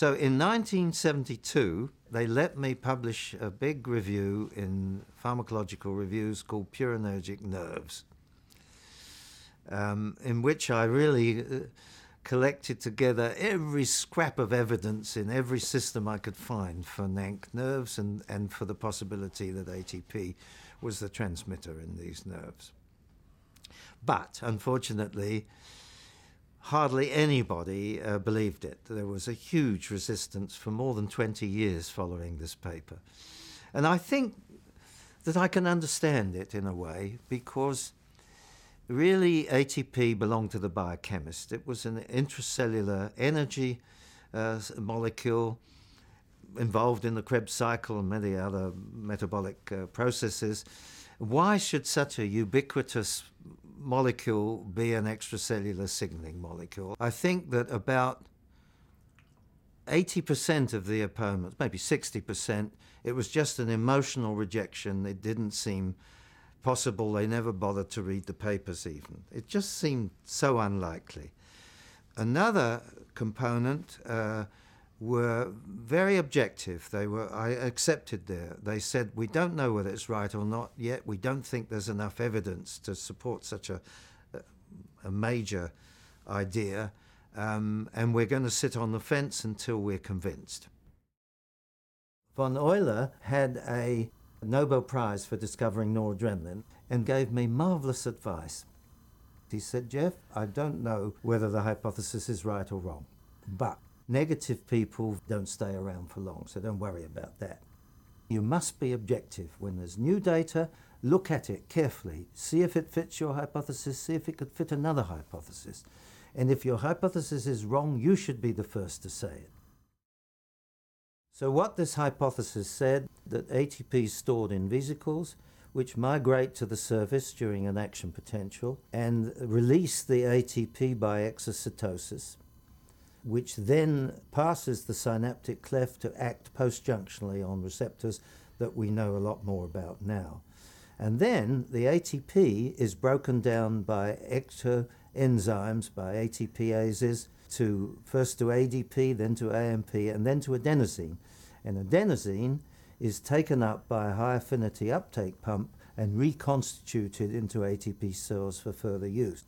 So in 1972, they let me publish a big review in pharmacological reviews called Purinergic Nerves, um, in which I really uh, collected together every scrap of evidence in every system I could find for NANC nerves and, and for the possibility that ATP was the transmitter in these nerves. But unfortunately, hardly anybody uh, believed it. There was a huge resistance for more than 20 years following this paper. And I think that I can understand it in a way because really ATP belonged to the biochemist. It was an intracellular energy uh, molecule involved in the Krebs cycle and many other metabolic uh, processes. Why should such a ubiquitous molecule be an extracellular signaling molecule? I think that about 80% of the opponents, maybe 60%, it was just an emotional rejection. It didn't seem possible. They never bothered to read the papers even. It just seemed so unlikely. Another component uh, were very objective. They were I accepted there. They said we don't know whether it's right or not yet. We don't think there's enough evidence to support such a a major idea, um, and we're going to sit on the fence until we're convinced. Von Euler had a Nobel Prize for discovering noradrenaline and gave me marvelous advice. He said, Geoff, I don't know whether the hypothesis is right or wrong, but Negative people don't stay around for long, so don't worry about that. You must be objective. When there's new data, look at it carefully. See if it fits your hypothesis, see if it could fit another hypothesis. And if your hypothesis is wrong, you should be the first to say it. So, what this hypothesis said that ATP is stored in vesicles, which migrate to the surface during an action potential and release the ATP by exocytosis which then passes the synaptic cleft to act postjunctionally on receptors that we know a lot more about now. And then the ATP is broken down by ectoenzymes, by ATPases, to first to ADP, then to AMP, and then to adenosine. And adenosine is taken up by a high affinity uptake pump and reconstituted into ATP cells for further use.